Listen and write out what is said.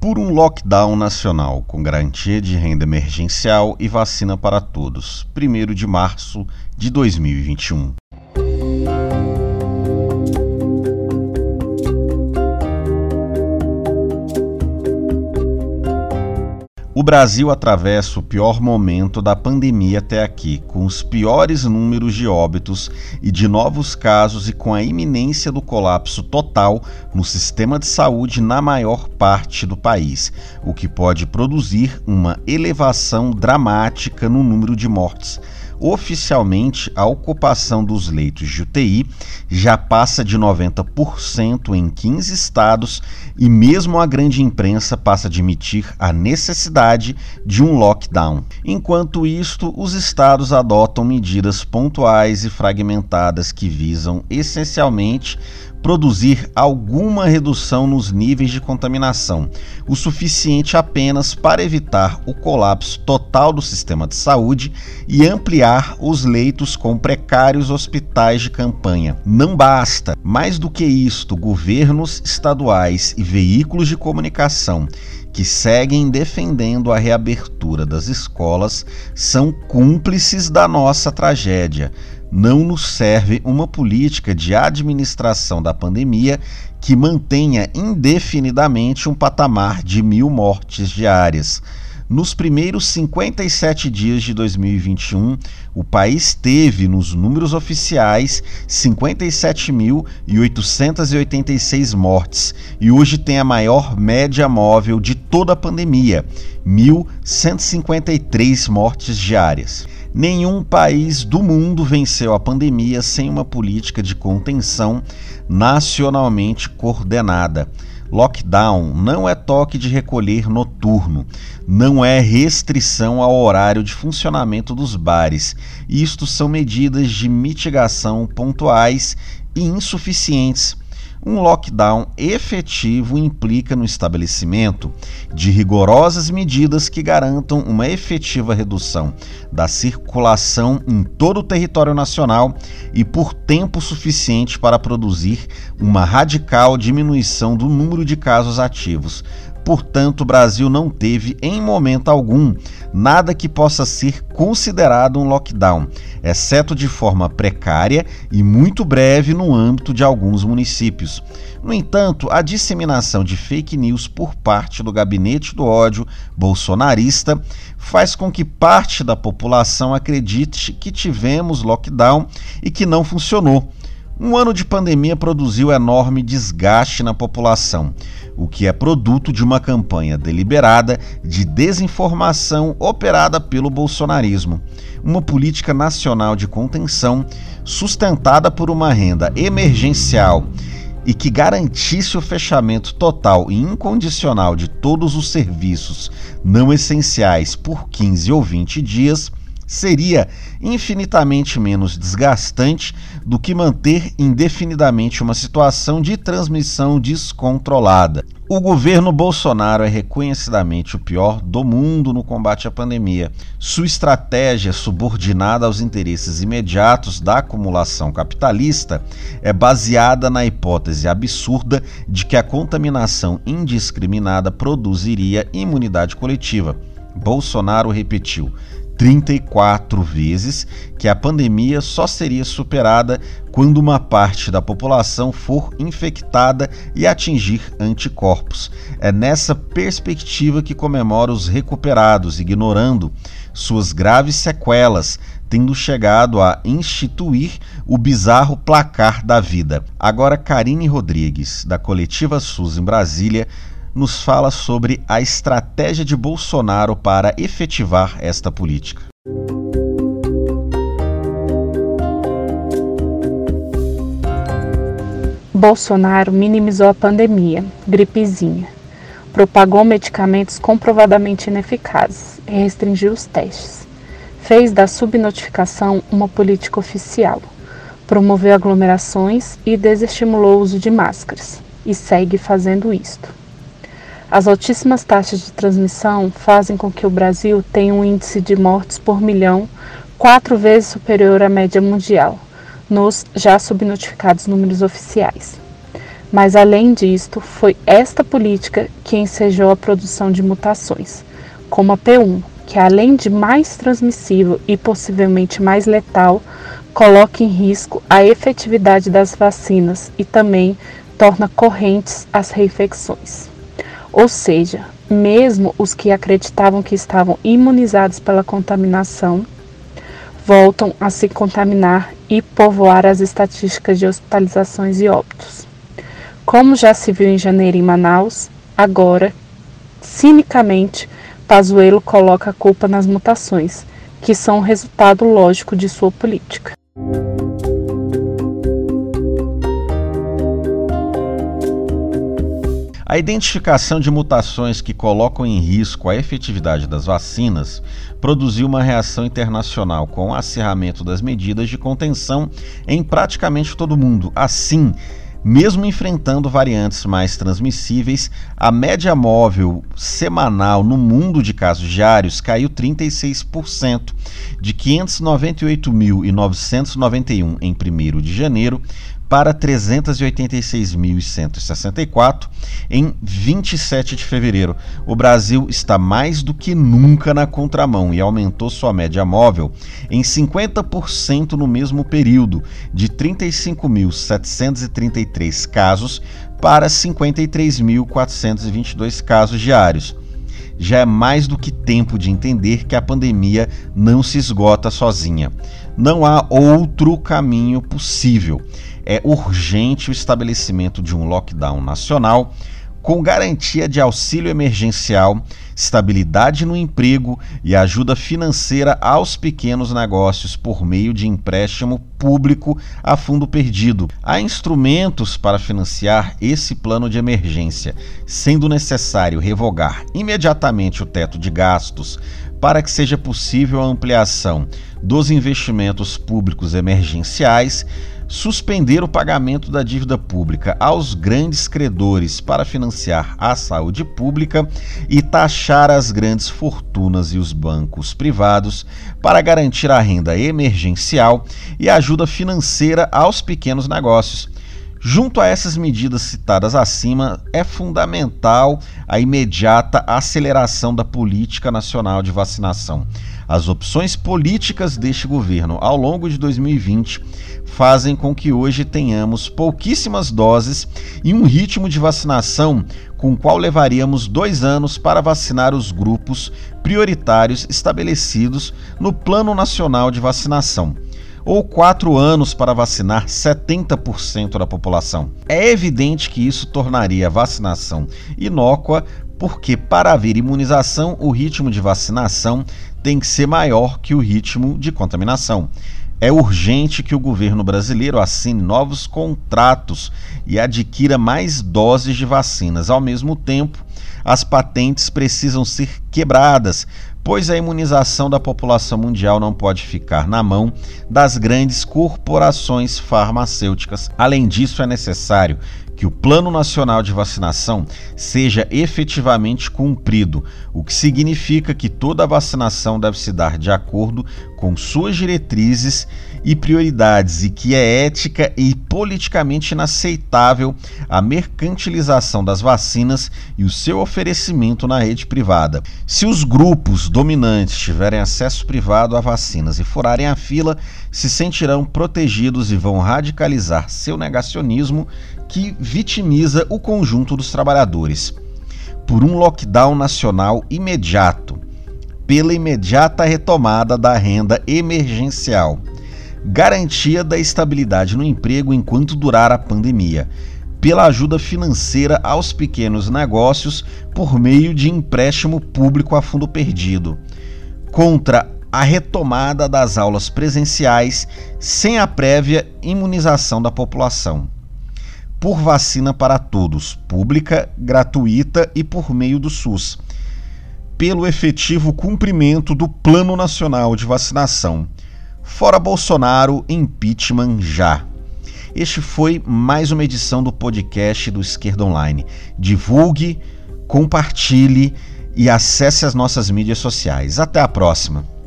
por um lockdown nacional com garantia de renda emergencial e vacina para todos, 1 de março de 2021. O Brasil atravessa o pior momento da pandemia até aqui, com os piores números de óbitos e de novos casos e com a iminência do colapso total no sistema de saúde na maior parte do país, o que pode produzir uma elevação dramática no número de mortes Oficialmente, a ocupação dos leitos de UTI já passa de 90% em 15 estados e mesmo a grande imprensa passa a admitir a necessidade de um lockdown. Enquanto isto, os estados adotam medidas pontuais e fragmentadas que visam essencialmente produzir alguma redução nos níveis de contaminação, o suficiente apenas para evitar o colapso total do sistema de saúde e ampliar os leitos com precários hospitais de campanha. Não basta, mais do que isto, governos estaduais e veículos de comunicação que seguem defendendo a reabertura das escolas são cúmplices da nossa tragédia não nos serve uma política de administração da pandemia que mantenha indefinidamente um patamar de mil mortes diárias. Nos primeiros 57 dias de 2021, o país teve, nos números oficiais, 57.886 mortes e hoje tem a maior média móvel de toda a pandemia, 1.153 mortes diárias. Nenhum país do mundo venceu a pandemia sem uma política de contenção nacionalmente coordenada. Lockdown não é toque de recolher noturno, não é restrição ao horário de funcionamento dos bares. Isto são medidas de mitigação pontuais e insuficientes um lockdown efetivo implica no estabelecimento de rigorosas medidas que garantam uma efetiva redução da circulação em todo o território nacional e por tempo suficiente para produzir uma radical diminuição do número de casos ativos, Portanto, o Brasil não teve, em momento algum, nada que possa ser considerado um lockdown, exceto de forma precária e muito breve no âmbito de alguns municípios. No entanto, a disseminação de fake news por parte do gabinete do ódio bolsonarista faz com que parte da população acredite que tivemos lockdown e que não funcionou. Um ano de pandemia produziu enorme desgaste na população o que é produto de uma campanha deliberada de desinformação operada pelo bolsonarismo, uma política nacional de contenção sustentada por uma renda emergencial e que garantisse o fechamento total e incondicional de todos os serviços não essenciais por 15 ou 20 dias seria infinitamente menos desgastante do que manter indefinidamente uma situação de transmissão descontrolada. O governo Bolsonaro é reconhecidamente o pior do mundo no combate à pandemia. Sua estratégia, subordinada aos interesses imediatos da acumulação capitalista, é baseada na hipótese absurda de que a contaminação indiscriminada produziria imunidade coletiva. Bolsonaro repetiu: 34 vezes que a pandemia só seria superada quando uma parte da população for infectada e atingir anticorpos. É nessa perspectiva que comemora os recuperados, ignorando suas graves sequelas, tendo chegado a instituir o bizarro placar da vida. Agora, Karine Rodrigues, da coletiva SUS em Brasília, nos fala sobre a estratégia de Bolsonaro para efetivar esta política. Bolsonaro minimizou a pandemia, gripezinha, propagou medicamentos comprovadamente ineficazes e restringiu os testes. Fez da subnotificação uma política oficial, promoveu aglomerações e desestimulou o uso de máscaras, e segue fazendo isto. As altíssimas taxas de transmissão fazem com que o Brasil tenha um índice de mortes por milhão quatro vezes superior à média mundial, nos já subnotificados números oficiais. Mas além disto, foi esta política que ensejou a produção de mutações, como a P1, que além de mais transmissível e possivelmente mais letal, coloca em risco a efetividade das vacinas e também torna correntes as reinfecções. Ou seja, mesmo os que acreditavam que estavam imunizados pela contaminação voltam a se contaminar e povoar as estatísticas de hospitalizações e óbitos. Como já se viu em janeiro em Manaus, agora, cinicamente, Pazuello coloca a culpa nas mutações, que são resultado lógico de sua política. A identificação de mutações que colocam em risco a efetividade das vacinas produziu uma reação internacional com o acirramento das medidas de contenção em praticamente todo o mundo. Assim, mesmo enfrentando variantes mais transmissíveis, a média móvel semanal no mundo de casos diários caiu 36%, de 598.991 em 1 de janeiro para 386.164 em 27 de fevereiro. O Brasil está mais do que nunca na contramão e aumentou sua média móvel em 50% no mesmo período, de 35.733 casos para 53.422 casos diários já é mais do que tempo de entender que a pandemia não se esgota sozinha. Não há outro caminho possível é urgente o estabelecimento de um lockdown nacional com garantia de auxílio emergencial, estabilidade no emprego e ajuda financeira aos pequenos negócios por meio de empréstimo público a fundo perdido. Há instrumentos para financiar esse plano de emergência, sendo necessário revogar imediatamente o teto de gastos para que seja possível a ampliação dos investimentos públicos emergenciais suspender o pagamento da dívida pública aos grandes credores para financiar a saúde pública e taxar as grandes fortunas e os bancos privados para garantir a renda emergencial e ajuda financeira aos pequenos negócios. Junto a essas medidas citadas acima, é fundamental a imediata aceleração da política nacional de vacinação. As opções políticas deste governo ao longo de 2020 fazem com que hoje tenhamos pouquíssimas doses e um ritmo de vacinação com o qual levaríamos dois anos para vacinar os grupos prioritários estabelecidos no Plano Nacional de Vacinação ou quatro anos para vacinar 70% da população. É evidente que isso tornaria a vacinação inócua, porque para haver imunização, o ritmo de vacinação tem que ser maior que o ritmo de contaminação. É urgente que o governo brasileiro assine novos contratos e adquira mais doses de vacinas. Ao mesmo tempo, as patentes precisam ser quebradas, pois a imunização da população mundial não pode ficar na mão das grandes corporações farmacêuticas. Além disso, é necessário que o Plano Nacional de Vacinação seja efetivamente cumprido, o que significa que toda a vacinação deve se dar de acordo com suas diretrizes e prioridades e que é ética e politicamente inaceitável a mercantilização das vacinas e o seu oferecimento na rede privada. Se os grupos dominantes tiverem acesso privado a vacinas e furarem a fila, se sentirão protegidos e vão radicalizar seu negacionismo que vitimiza o conjunto dos trabalhadores. Por um lockdown nacional imediato, pela imediata retomada da renda emergencial, garantia da estabilidade no emprego enquanto durar a pandemia, pela ajuda financeira aos pequenos negócios por meio de empréstimo público a fundo perdido, contra a retomada das aulas presenciais sem a prévia imunização da população por vacina para todos, pública, gratuita e por meio do SUS, pelo efetivo cumprimento do Plano Nacional de Vacinação. Fora Bolsonaro, impeachment já. Este foi mais uma edição do podcast do Esquerda Online. Divulgue, compartilhe e acesse as nossas mídias sociais. Até a próxima!